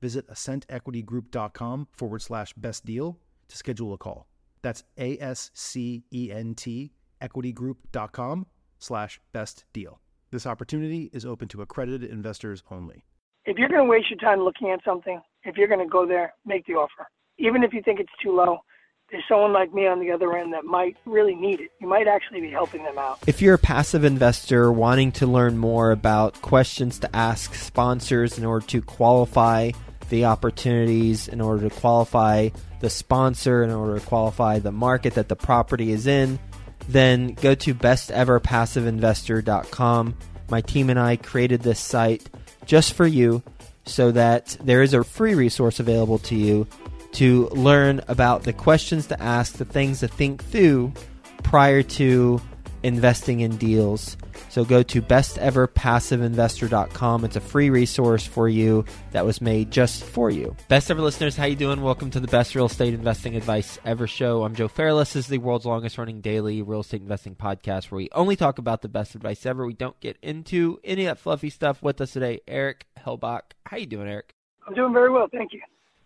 visit ascentequitygroup.com forward slash best deal to schedule a call. That's A S C E N T equitygroup.com slash best deal. This opportunity is open to accredited investors only. If you're going to waste your time looking at something, if you're going to go there, make the offer. Even if you think it's too low, there's someone like me on the other end that might really need it. You might actually be helping them out. If you're a passive investor wanting to learn more about questions to ask sponsors in order to qualify the opportunities, in order to qualify the sponsor, in order to qualify the market that the property is in, then go to besteverpassiveinvestor.com. My team and I created this site just for you so that there is a free resource available to you to learn about the questions to ask, the things to think through prior to investing in deals. So go to besteverpassiveinvestor.com. It's a free resource for you that was made just for you. Best ever listeners, how you doing? Welcome to the Best Real Estate Investing Advice Ever show. I'm Joe Fairless. This is the world's longest running daily real estate investing podcast where we only talk about the best advice ever. We don't get into any of that fluffy stuff. With us today, Eric Helbach. How you doing, Eric? I'm doing very well, thank you.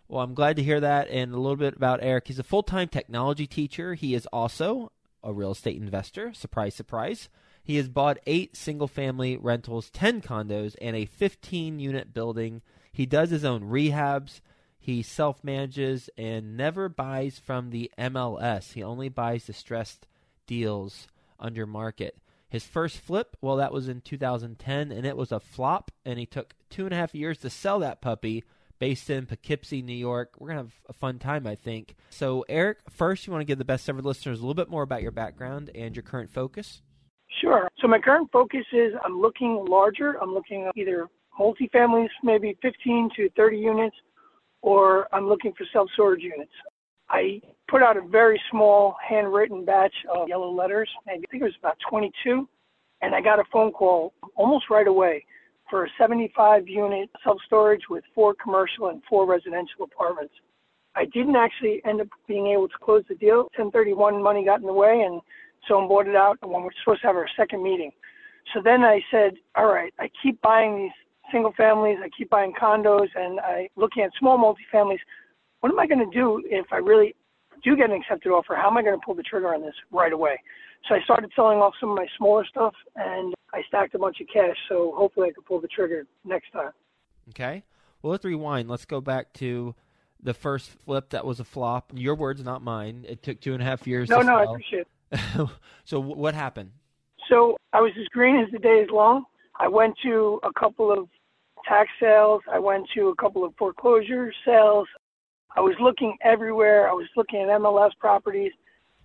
Well, I'm glad to hear that. And a little bit about Eric. He's a full time technology teacher. He is also a real estate investor. Surprise, surprise. He has bought eight single family rentals, 10 condos, and a 15 unit building. He does his own rehabs. He self manages and never buys from the MLS. He only buys distressed deals under market. His first flip, well, that was in 2010, and it was a flop, and he took two and a half years to sell that puppy based in Poughkeepsie, New York. We're going to have a fun time, I think. So, Eric, first, you want to give the best ever listeners a little bit more about your background and your current focus? Sure. So, my current focus is I'm looking larger. I'm looking either multifamilies, maybe 15 to 30 units, or I'm looking for self storage units. I put out a very small handwritten batch of yellow letters. Maybe I think it was about 22. And I got a phone call almost right away for a 75 unit self storage with four commercial and four residential apartments. I didn't actually end up being able to close the deal. 1031 money got in the way, and someone bought it out and when we're supposed to have our second meeting. So then I said, all right, I keep buying these single families, I keep buying condos, and I looking at small multifamilies. What am I going to do if I really do get an accepted offer? How am I going to pull the trigger on this right away? So I started selling off some of my smaller stuff, and I stacked a bunch of cash. So hopefully I can pull the trigger next time. Okay. Well, let's rewind. Let's go back to the first flip that was a flop. Your words, not mine. It took two and a half years. No, no, sell. I appreciate it. so what happened? So I was as green as the day is long. I went to a couple of tax sales. I went to a couple of foreclosure sales. I was looking everywhere. I was looking at MLS properties.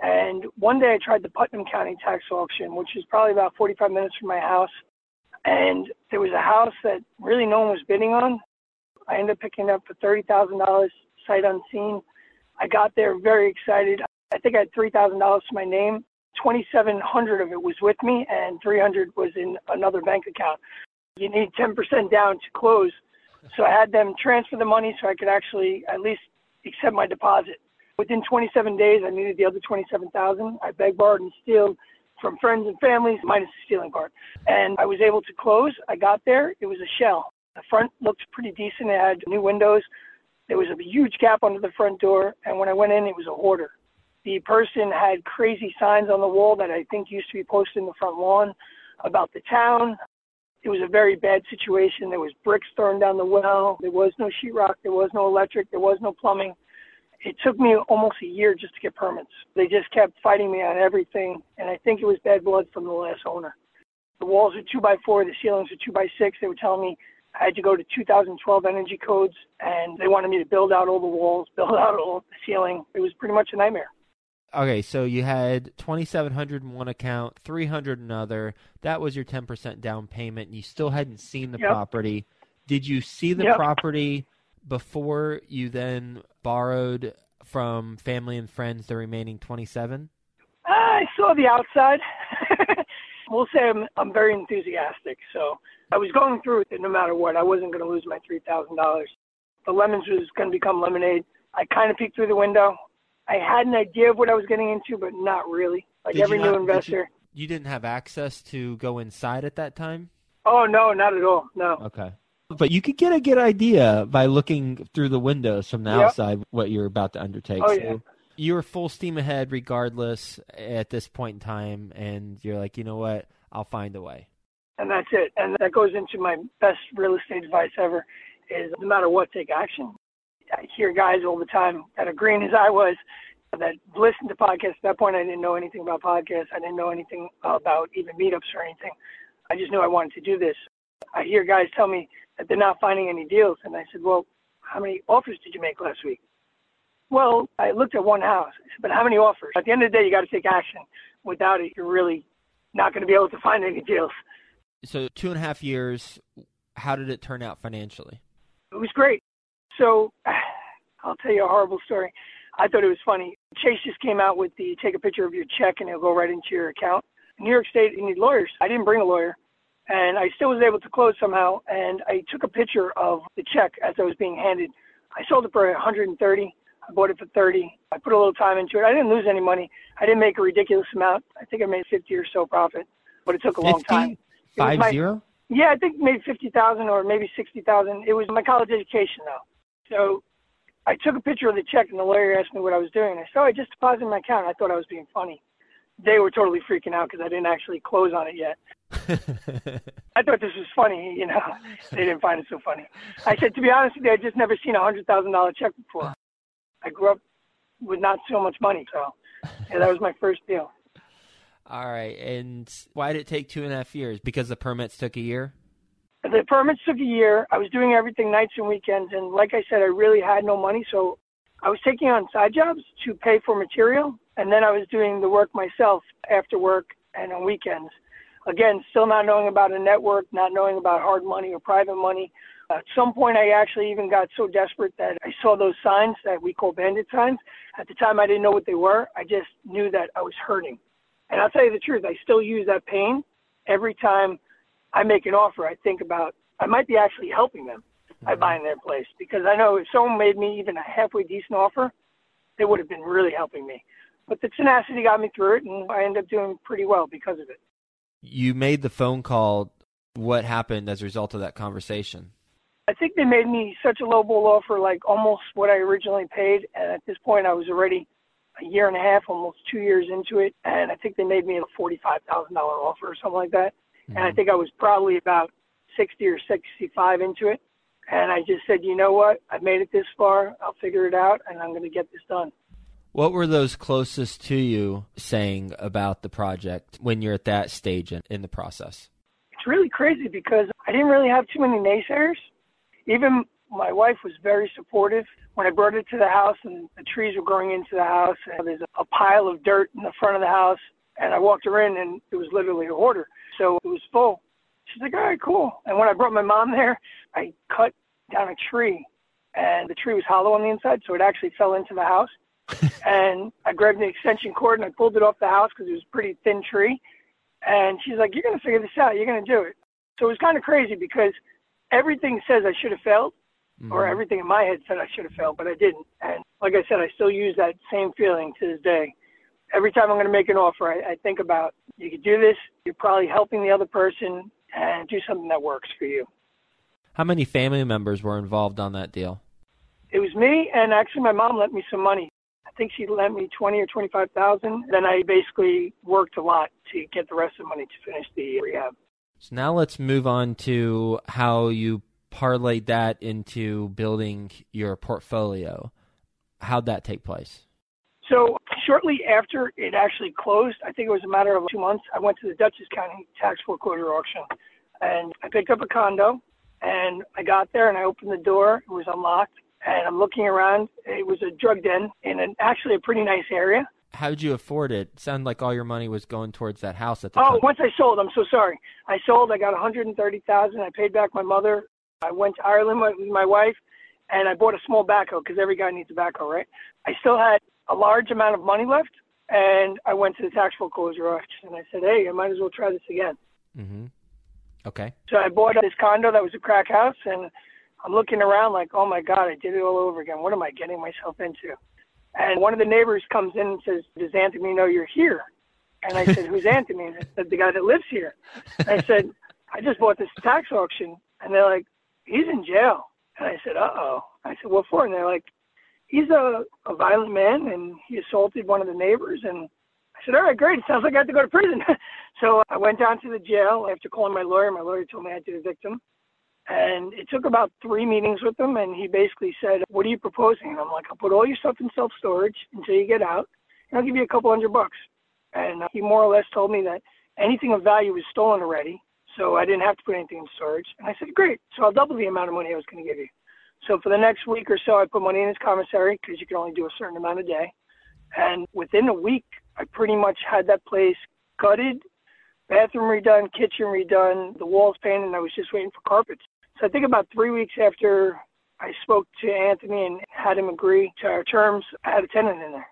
And one day I tried the Putnam County tax auction, which is probably about 45 minutes from my house. And there was a house that really no one was bidding on. I ended up picking up for $30,000 sight unseen. I got there very excited. I think I had $3,000 to my name. 2,700 of it was with me and 300 was in another bank account. You need 10% down to close. So I had them transfer the money so I could actually at least accept my deposit. Within 27 days, I needed the other 27,000. I begged, borrowed, and stealed from friends and families, minus the stealing part. And I was able to close. I got there. It was a shell. The front looked pretty decent. It had new windows. There was a huge gap under the front door. And when I went in, it was a hoarder. The person had crazy signs on the wall that I think used to be posted in the front lawn about the town. It was a very bad situation. There was bricks thrown down the well. There was no sheetrock. There was no electric. There was no plumbing It took me almost a year just to get permits. They just kept fighting me on everything, and I think it was bad blood from the last owner. The walls are two by four, the ceilings are two by six. They were telling me I had to go to 2012 energy codes, and they wanted me to build out all the walls, build out all the ceiling. It was pretty much a nightmare. Okay, so you had 2700 in one account, 300 in another. That was your 10% down payment. You still hadn't seen the Yep. property. Did you see the Yep. property before you then borrowed from family and friends the remaining 27? I saw the outside. we'll say I'm, I'm very enthusiastic. So I was going through it no matter what. I wasn't going to lose my $3,000. The lemons was going to become lemonade. I kind of peeked through the window. I had an idea of what I was getting into, but not really. Like Did every not- new did you- investor. You didn't have access to go inside at that time? Oh, no, not at all. No. Okay. But you could get a good idea by looking through the windows from the Yep. outside what you're about to undertake. Oh, so yeah. you were full steam ahead regardless at this point in time and you're like, you know what, I'll find a way. And that's it. And that goes into my best real estate advice ever is no matter what, take action. I hear guys all the time that are green as I was that listened to podcasts. At that point, I didn't know anything about podcasts. I didn't know anything about even meetups or anything. I just knew I wanted to do this. I hear guys tell me that they're not finding any deals. And I said, well, how many offers did you make last week? Well, I looked at one house. I said, but how many offers? At the end of the day, you got to take action. Without it, you're really not going to be able to find any deals. So two and a half years, how did it turn out financially? It was great. So I'll tell you a horrible story. I thought it was funny. Chase just came out with the take a picture of your check and it'll go right into your account. New York State, you need lawyers. I didn't bring a lawyer. And I still was able to close somehow. And I took a picture of the check as I was being handed. I sold it for 130. I bought it for 30. I put a little time into it. I didn't lose any money. I didn't make a ridiculous amount. I think I made 50 or so profit, but it took a long time. Five my- zero? yeah, I think maybe fifty thousand or maybe sixty thousand. It was my college education though. So I took a picture of the check and the lawyer asked me what I was doing. I said, oh, I just deposited my account. I thought I was being funny. They were totally freaking out because I didn't actually close on it yet. I thought this was funny, you know. they didn't find it so funny. I said, to be honest with you, I'd just never seen a hundred thousand dollar check before. I grew up with not so much money, so yeah, that was my first deal. All right. And why did it take two and a half years? Because the permits took a year? The permits took a year. I was doing everything nights and weekends, and like I said, I really had no money, so I was taking on side jobs to pay for material, and then I was doing the work myself after work and on weekends. Again, still not knowing about a network, not knowing about hard money or private money. At some point, I actually even got so desperate that I saw those signs that we call bandit signs. At the time, I didn't know what they were. I just knew that I was hurting. And I'll tell you the truth, I still use that pain every time I make an offer. I think about I might be actually helping them by mm-hmm. buying their place because I know if someone made me even a halfway decent offer, they would have been really helping me. But the tenacity got me through it, and I ended up doing pretty well because of it. You made the phone call. What happened as a result of that conversation? I think they made me such a low ball offer, like almost what I originally paid. And at this point, I was already a year and a half, almost two years into it. And I think they made me a $45,000 offer or something like that. And I mm-hmm. think I was probably about 60 or 65 into it. And I just said, you know what? I've made it this far. I'll figure it out, and I'm going to get this done. What were those closest to you saying about the project when you're at that stage in, in the process? It's really crazy because I didn't really have too many naysayers. Even my wife was very supportive. When I brought it to the house and the trees were growing into the house, and there's a pile of dirt in the front of the house, and I walked her in, and it was literally a hoarder. So it was full. She's like, all right, cool. And when I brought my mom there, I cut down a tree, and the tree was hollow on the inside, so it actually fell into the house. and I grabbed the extension cord and I pulled it off the house because it was a pretty thin tree. And she's like, you're going to figure this out. You're going to do it. So it was kind of crazy because everything says I should have failed, or Mhm. everything in my head said I should have failed, but I didn't. And like I said, I still use that same feeling to this day. Every time I'm going to make an offer, I, I think about you could do this. You're probably helping the other person and do something that works for you. How many family members were involved on that deal? It was me, and actually my mom lent me some money. I think she lent me twenty or twenty-five thousand. Then I basically worked a lot to get the rest of the money to finish the rehab. So now let's move on to how you parlayed that into building your portfolio. How'd that take place? So shortly after it actually closed, I think it was a matter of two months, I went to the Dutchess County tax foreclosure auction and I picked up a condo and I got there and I opened the door. It was unlocked and I'm looking around. It was a drug den in an actually a pretty nice area. How did you afford it? it sounded like all your money was going towards that house at the oh, time. once I sold, I'm so sorry. I sold. I got 130,000. I paid back my mother. I went to Ireland with my wife, and I bought a small backhoe because every guy needs a backhoe, right? I still had a large amount of money left, and I went to the tax foreclosure auction and I said, "Hey, I might as well try this again." Mm-hmm. Okay. So I bought this condo that was a crack house, and I'm looking around like, "Oh my God, I did it all over again. What am I getting myself into?" And one of the neighbors comes in and says, "Does Anthony know you're here?" And I said, "Who's Anthony?" And I said, "The guy that lives here." And I said, "I just bought this tax auction," and they're like, "He's in jail." And I said, "Uh oh." I said, "What for?" And they're like, "He's a, a violent man, and he assaulted one of the neighbors." And I said, "All right, great. It sounds like I have to go to prison." so I went down to the jail after calling my lawyer. My lawyer told me I had to evict him. And it took about three meetings with him, and he basically said, "What are you proposing?" And I'm like, "I'll put all your stuff in self storage until you get out, and I'll give you a couple hundred bucks." And he more or less told me that anything of value was stolen already, so I didn't have to put anything in storage. And I said, "Great, so I'll double the amount of money I was going to give you." So for the next week or so, I put money in his commissary because you can only do a certain amount a day. And within a week, I pretty much had that place gutted, bathroom redone, kitchen redone, the walls painted, and I was just waiting for carpets. So I think about three weeks after I spoke to Anthony and had him agree to our terms, I had a tenant in there.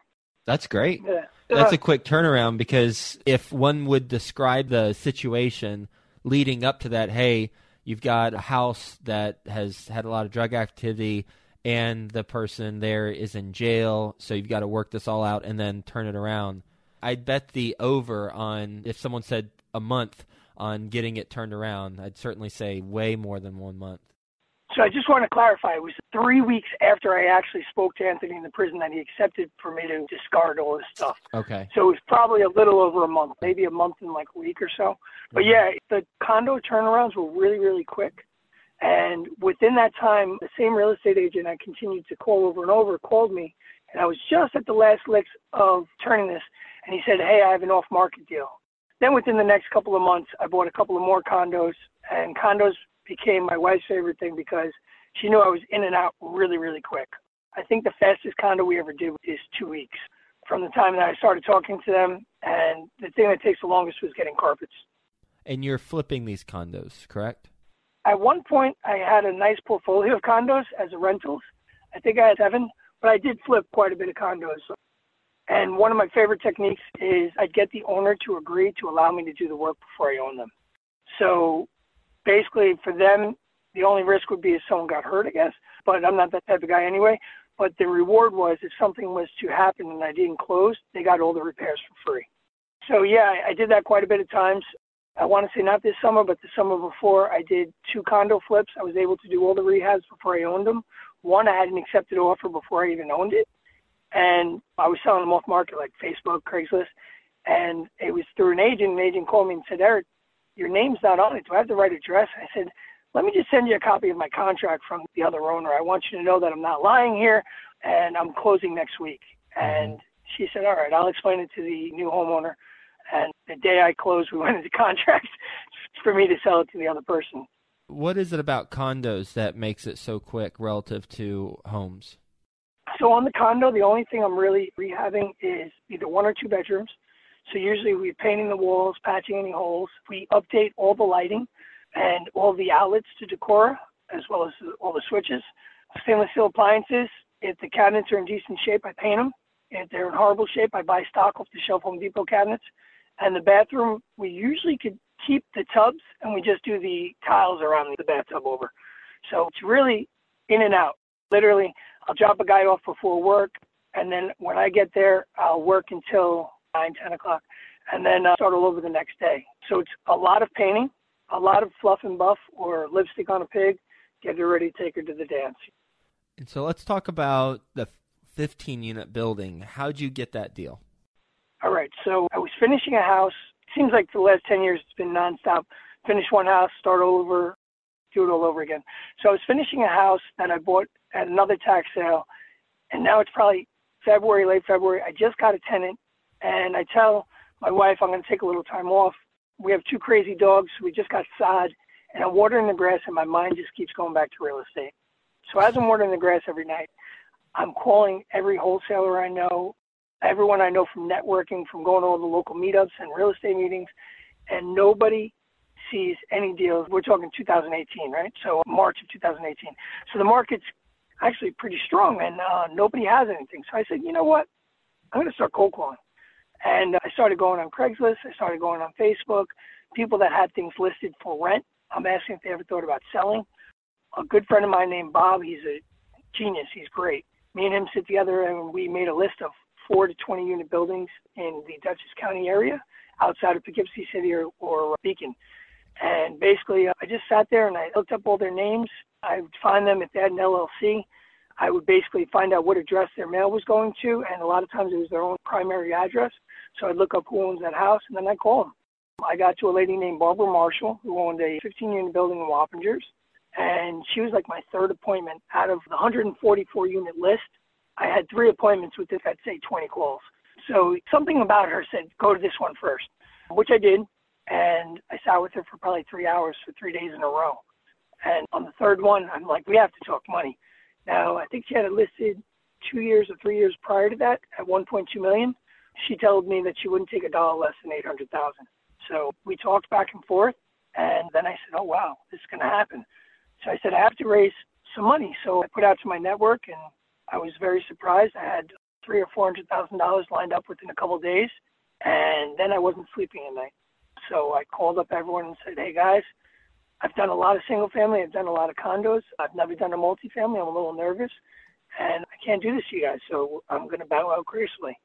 That's great. Yeah. That's a quick turnaround because if one would describe the situation leading up to that, hey, you've got a house that has had a lot of drug activity and the person there is in jail, so you've got to work this all out and then turn it around. I'd bet the over on if someone said a month on getting it turned around, I'd certainly say way more than one month. So I just want to clarify, it was three weeks after I actually spoke to Anthony in the prison that he accepted for me to discard all this stuff. Okay. So it was probably a little over a month, maybe a month and like a week or so. But mm-hmm. yeah, the condo turnarounds were really, really quick. And within that time, the same real estate agent I continued to call over and over called me. And I was just at the last licks of turning this. And he said, Hey, I have an off market deal. Then within the next couple of months, I bought a couple of more condos. And condos became my wife's favorite thing because she knew I was in and out really, really quick. I think the fastest condo we ever did is two weeks from the time that I started talking to them. And the thing that takes the longest was getting carpets. And you're flipping these condos, correct? At one point, I had a nice portfolio of condos as a rentals. I think I had seven, but I did flip quite a bit of condos. And one of my favorite techniques is I'd get the owner to agree to allow me to do the work before I own them. So basically, for them, the only risk would be if someone got hurt, I guess. But I'm not that type of guy anyway. But the reward was if something was to happen and I didn't close, they got all the repairs for free. So yeah, I did that quite a bit of times. I want to say not this summer, but the summer before, I did two condo flips. I was able to do all the rehabs before I owned them. One, I had an accepted offer before I even owned it, and I was selling them off market like Facebook, Craigslist, and it was through an agent. An agent called me and said, "Eric, your name's not on it. Do I have the right address?" I said, "Let me just send you a copy of my contract from the other owner. I want you to know that I'm not lying here, and I'm closing next week." Mm-hmm. And she said, "All right, I'll explain it to the new homeowner." And the day I closed, we went into contract for me to sell it to the other person. What is it about condos that makes it so quick relative to homes? So on the condo, the only thing I'm really rehabbing is either one or two bedrooms. So usually we're painting the walls, patching any holes. We update all the lighting and all the outlets to Decora, as well as all the switches. Stainless steel appliances. If the cabinets are in decent shape, I paint them. If they're in horrible shape, I buy stock off the shelf Home Depot cabinets. And the bathroom, we usually could keep the tubs and we just do the tiles around the bathtub over. So it's really in and out. Literally, I'll drop a guy off before work, and then when I get there, I'll work until 9, 10 o'clock, and then uh, start all over the next day. So it's a lot of painting, a lot of fluff and buff or lipstick on a pig, get her ready to take her to the dance. And so let's talk about the 15 unit building. How'd you get that deal? All right. So I was finishing a house. Seems like for the last 10 years it's been nonstop. Finish one house, start over, do it all over again. So I was finishing a house that I bought at another tax sale, And now it's probably February, late February. I just got a tenant, and I tell my wife I'm going to take a little time off. We have two crazy dogs. We just got sod, and I'm watering the grass, and my mind just keeps going back to real estate. So as I'm watering the grass every night, I'm calling every wholesaler I know, everyone I know from networking, from going to all the local meetups and real estate meetings, and nobody sees any deals. We're talking 2018, right? So March of 2018. So the market's actually pretty strong, and uh, nobody has anything. So I said, you know what? I'm going to start cold calling. And I started going on Craigslist. I started going on Facebook. People that had things listed for rent. I'm asking if they ever thought about selling. A good friend of mine named Bob. He's a genius. He's great. Me and him sit together and we made a list of four to 20 unit buildings in the Dutchess County area outside of Poughkeepsie City or, or Beacon. And basically, uh, I just sat there and I looked up all their names. I would find them if they had an LLC. I would basically find out what address their mail was going to, and a lot of times it was their own primary address. So I'd look up who owns that house, and then I'd call them. I got to a lady named Barbara Marshall, who owned a 15 unit building in Wappingers, and she was like my third appointment out of the 144 unit list. I had three appointments with this, I'd say 20 calls. So something about her said, go to this one first, which I did. And I sat with her for probably three hours for three days in a row. And on the third one, I'm like, we have to talk money. Now, I think she had it listed two years or three years prior to that at 1.2 million. She told me that she wouldn't take a dollar less than 800,000. So we talked back and forth, and then I said, "Oh wow, this is going to happen." So I said, "I have to raise some money." So I put out to my network, and I was very surprised. I had three or four hundred thousand dollars lined up within a couple of days, and then I wasn't sleeping at night. So I called up everyone and said, "Hey guys, I've done a lot of single family. I've done a lot of condos. I've never done a multifamily. I'm a little nervous, and I can't do this to you guys. So I'm going to bow out gracefully."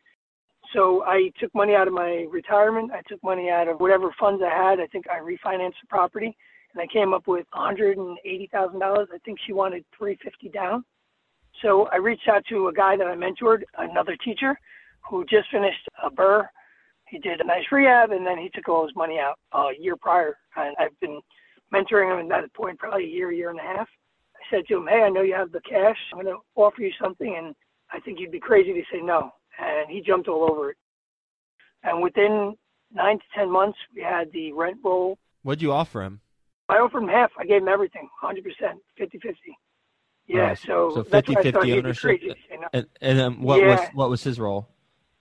So I took money out of my retirement. I took money out of whatever funds I had. I think I refinanced the property, and I came up with $180,000. I think she wanted 350 down. So I reached out to a guy that I mentored, another teacher, who just finished a BRRRR. He did a nice rehab, and then he took all his money out a year prior. And I've been mentoring him at that point probably a year, year and a half. I said to him, "Hey, I know you have the cash. I'm going to offer you something, and I think you'd be crazy to say no." and he jumped all over it. And within nine to ten months, we had the rent roll. What'd you offer him? I offered him half. I gave him everything, 100%, 50-50. Yeah, Right. so, so that's when I 50-50 ownership? crazy. You know? And, and then what Yeah. was what was his role?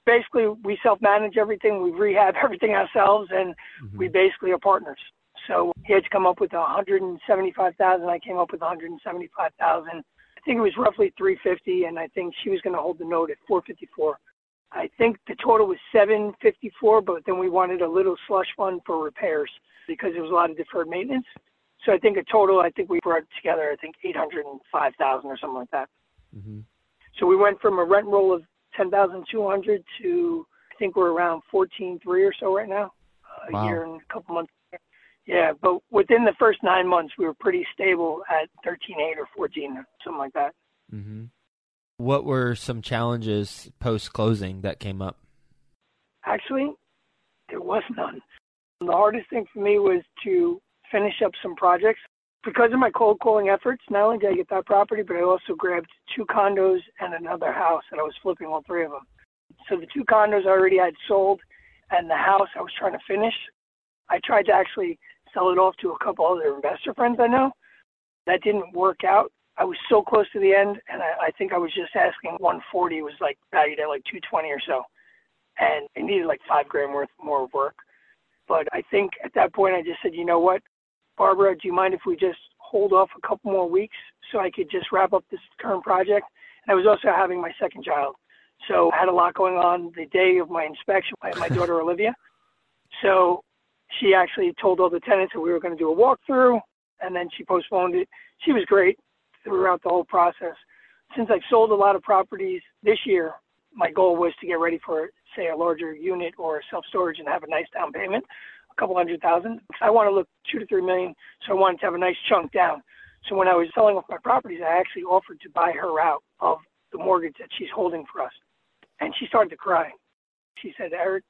Basically, we self-manage everything. We rehab everything ourselves, and Mhm. we basically are partners. So he had to come up with 175,000. I came up with 175,000. I think it was roughly 350, and I think she was going to hold the note at 454. I think the total was 754, but then we wanted a little slush fund for repairs because there was a lot of deferred maintenance. So I think a total, I think we brought together, I think 805,000 or something like that. Mhm. So we went from a rent roll of 10,200 to I think we're around 14.3 or so right now, a Wow. year and a couple months. Yeah, but within the first nine months, we were pretty stable at 13.8 or 14, something like that. Mhm. What were some challenges post closing that came up? Actually, there was none. The hardest thing for me was to finish up some projects. Because of my cold calling efforts, not only did I get that property, but I also grabbed two condos and another house, and I was flipping all three of them. So the two condos I already had sold, and the house I was trying to finish. I tried to actually sell it off to a couple other investor friends I know. That didn't work out. I was so close to the end, and I, I think I was just asking 140. Was like valued at like 220 or so, and it needed like five grand worth more of work. But I think at that point I just said, you know what, Barbara, do you mind if we just hold off a couple more weeks so I could just wrap up this current project? And I was also having my second child, so I had a lot going on the day of my inspection. I had my daughter Olivia, so she actually told all the tenants that we were going to do a walkthrough, and then she postponed it. She was great throughout the whole process. Since I've sold a lot of properties this year, my goal was to get ready for, say, a larger unit or self storage and have a nice down payment, a couple hundred thousand. I want to look two to three million, so I wanted to have a nice chunk down. So when I was selling off my properties, I actually offered to buy her out of the mortgage that she's holding for us. And she started to cry. She said, Eric,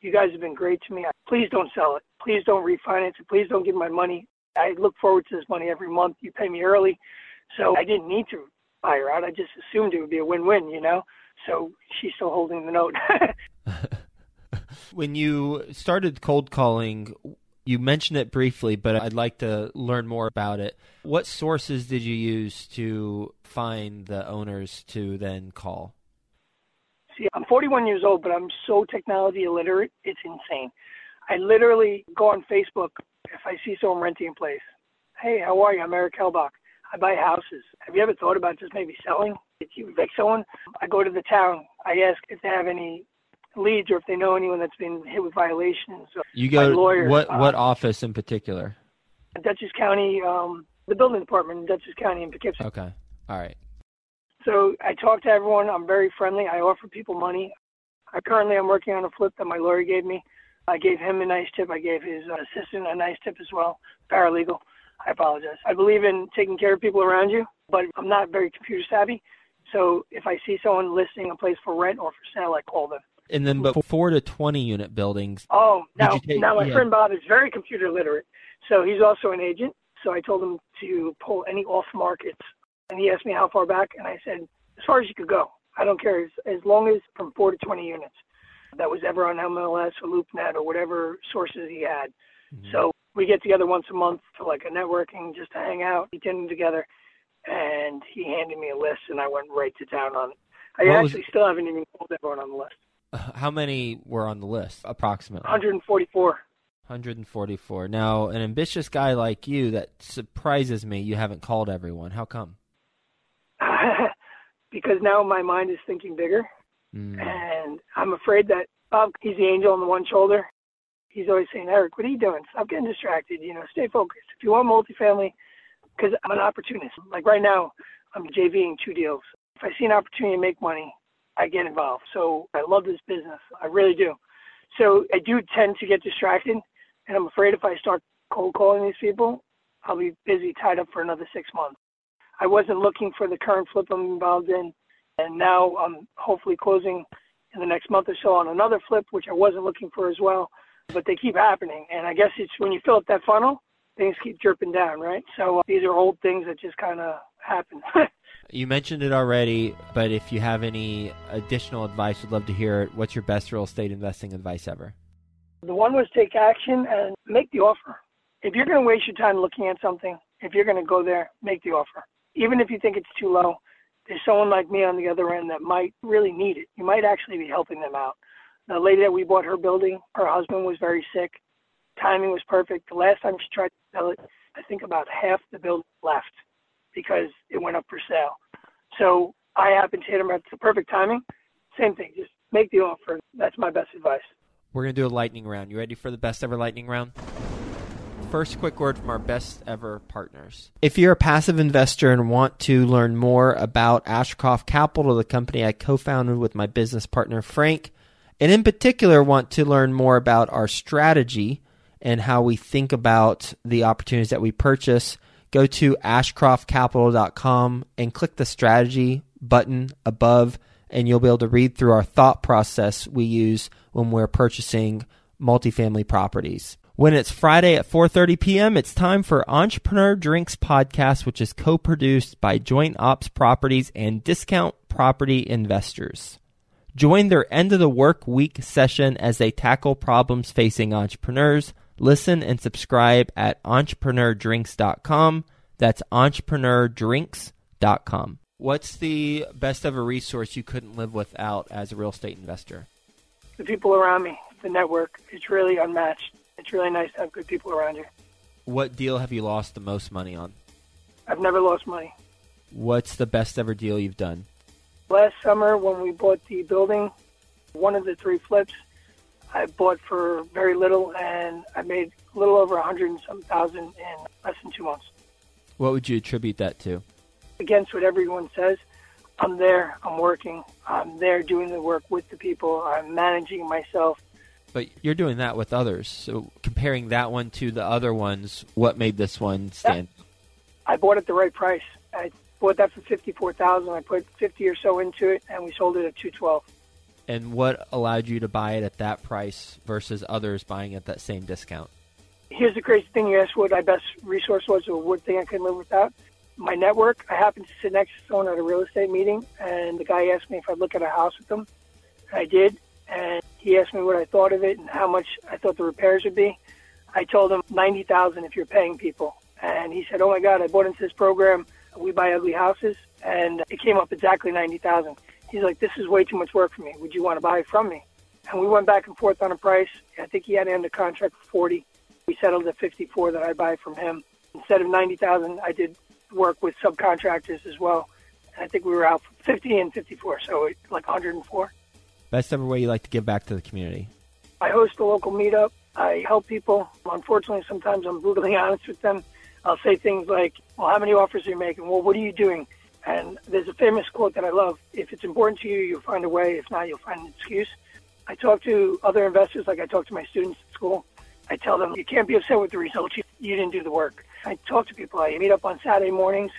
you guys have been great to me. Please don't sell it. Please don't refinance it. Please don't give my money. I look forward to this money every month. You pay me early. So I didn't need to buy her out. I just assumed it would be a win-win, you know. So she's still holding the note. when you started cold calling, you mentioned it briefly, but I'd like to learn more about it. What sources did you use to find the owners to then call? See, I'm 41 years old, but I'm so technology illiterate, it's insane. I literally go on Facebook if I see someone renting a place. Hey, how are you? I'm Eric Helbach. I buy houses. Have you ever thought about just maybe selling? If you evict someone, I go to the town. I ask if they have any leads or if they know anyone that's been hit with violations. You go. lawyer, what uh, what office in particular? Dutchess County, um, the building department in Dutchess County in Poughkeepsie. Okay. All right. So I talk to everyone. I'm very friendly. I offer people money. I currently I'm working on a flip that my lawyer gave me. I gave him a nice tip. I gave his assistant a nice tip as well. Paralegal. I apologize. I believe in taking care of people around you, but I'm not very computer savvy. So if I see someone listing a place for rent or for sale, I call them. And then, but four to twenty unit buildings. Oh, now, take- now my yeah. friend Bob is very computer literate, so he's also an agent. So I told him to pull any off markets, and he asked me how far back, and I said as far as you could go. I don't care as, as long as from four to twenty units. That was ever on MLS or LoopNet or whatever sources he had. Mm-hmm. So we get together once a month for like a networking, just to hang out, eat dinner together. And he handed me a list, and I went right to town on it. I What was actually still haven't even called everyone on the list. Uh, How many were on the list, approximately? 144. 144. Now, an ambitious guy like you, that surprises me. You haven't called everyone. How come? because now my mind is thinking bigger, Mm. and I'm afraid that Bob, he's the angel on the one shoulder. He's always saying, Eric, what are you doing? Stop getting distracted. You know, stay focused. If you want multifamily, because I'm an opportunist. Like right now, I'm JVing two deals. If I see an opportunity to make money, I get involved. So I love this business. I really do. So I do tend to get distracted, and I'm afraid if I start cold calling these people, I'll be busy, tied up for another six months. I wasn't looking for the current flip I'm involved in, and now I'm hopefully closing in the next month or so on another flip, which I wasn't looking for as well. But they keep happening, and I guess it's when you fill up that funnel, things keep dripping down, right? So uh, these are old things that just kind of happen. You mentioned it already, but if you have any additional advice, we'd love to hear it. What's your best real estate investing advice ever? The one was take action and make the offer. If you're going to waste your time looking at something, if you're going to go there, make the offer. Even if you think it's too low, there's someone like me on the other end that might really need it. You might actually be helping them out. The lady that we bought her building, her husband was very sick. Timing was perfect. The last time she tried to sell it, I think about half the building left because it went up for sale. So I happened to hit him at the perfect timing. Same thing, just make the offer. That's my best advice. We're going to do a lightning round. You ready for the best ever lightning round? First, quick word from our best ever partners. If you're a passive investor and want to learn more about Ashcroft Capital, the company I co founded with my business partner Frank, and in particular want to learn more about our strategy and how we think about the opportunities that we purchase, go to ashcroftcapital.com and click the strategy button above, and you'll be able to read through our thought process we use when we're purchasing multifamily properties. When it's Friday at 4:30 p.m., it's time for Entrepreneur Drinks podcast, which is co-produced by Joint Ops Properties and Discount Property Investors. Join their end of the work week session as they tackle problems facing entrepreneurs. Listen and subscribe at entrepreneurdrinks.com. That's entrepreneurdrinks.com. What's the best ever resource you couldn't live without as a real estate investor? the people around me, the network, it's really unmatched. It's really nice to have good people around you. What deal have you lost the most money on? I've never lost money. What's the best ever deal you've done? Last summer, when we bought the building, one of the three flips, I bought for very little, and I made a little over a hundred and some thousand in less than two months. What would you attribute that to? Against what everyone says, I'm there. I'm working. I'm there doing the work with the people. I'm managing myself. But you're doing that with others. So comparing that one to the other ones, what made this one stand? I bought it the right price. I bought that for fifty-four thousand. I put fifty or so into it, and we sold it at two twelve. And what allowed you to buy it at that price versus others buying at that same discount? Here's the crazy thing: you asked what my best resource was, or what thing I couldn't live without. my network. I happened to sit next to someone at a real estate meeting, and the guy asked me if I'd look at a house with them. I did, and he asked me what I thought of it and how much I thought the repairs would be. I told him ninety thousand if you're paying people, and he said, "Oh my God, I bought into this program. We buy ugly houses, and it came up exactly ninety thousand. He's like, "This is way too much work for me. Would you want to buy it from me?" And we went back and forth on a price. I think he had it under contract for forty. We settled at fifty-four that I buy from him instead of ninety thousand. I did work with subcontractors as well. I think we were out 50 and 54, so like 104. Best ever way you like to give back to the community? I host a local meetup. I help people. Unfortunately, sometimes I'm brutally honest with them. I'll say things like, well, how many offers are you making? Well, what are you doing? And there's a famous quote that I love. If it's important to you, you'll find a way. If not, you'll find an excuse. I talk to other investors like I talk to my students at school. I tell them, you can't be upset with the results. You, you didn't do the work. I talk to people. I meet up on Saturday mornings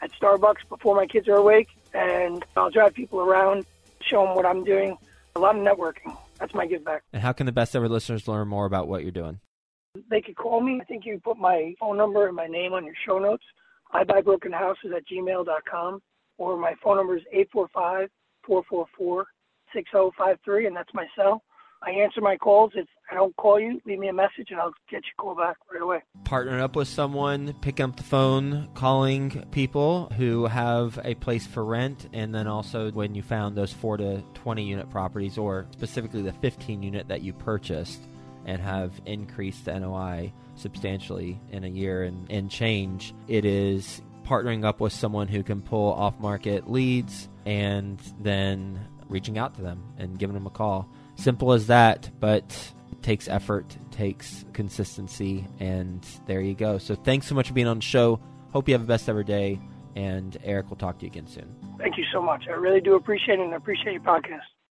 at Starbucks before my kids are awake, and I'll drive people around, show them what I'm doing. A lot of networking. That's my give back. And how can the best ever listeners learn more about what you're doing? They could call me. I think you put my phone number and my name on your show notes. I buy broken houses at gmail.com, or my phone number is 845 444 6053, and that's my cell. I answer my calls. If I don't call you, leave me a message and I'll get your call back right away. Partnering up with someone, picking up the phone, calling people who have a place for rent, and then also when you found those 4 to 20 unit properties, or specifically the 15 unit that you purchased and have increased the NOI substantially in a year and, and change, it is partnering up with someone who can pull off market leads and then reaching out to them and giving them a call. Simple as that, but it takes effort, takes consistency, and there you go. So thanks so much for being on the show. Hope you have a best ever day, and Eric will talk to you again soon. Thank you so much. I really do appreciate it and I appreciate your podcast.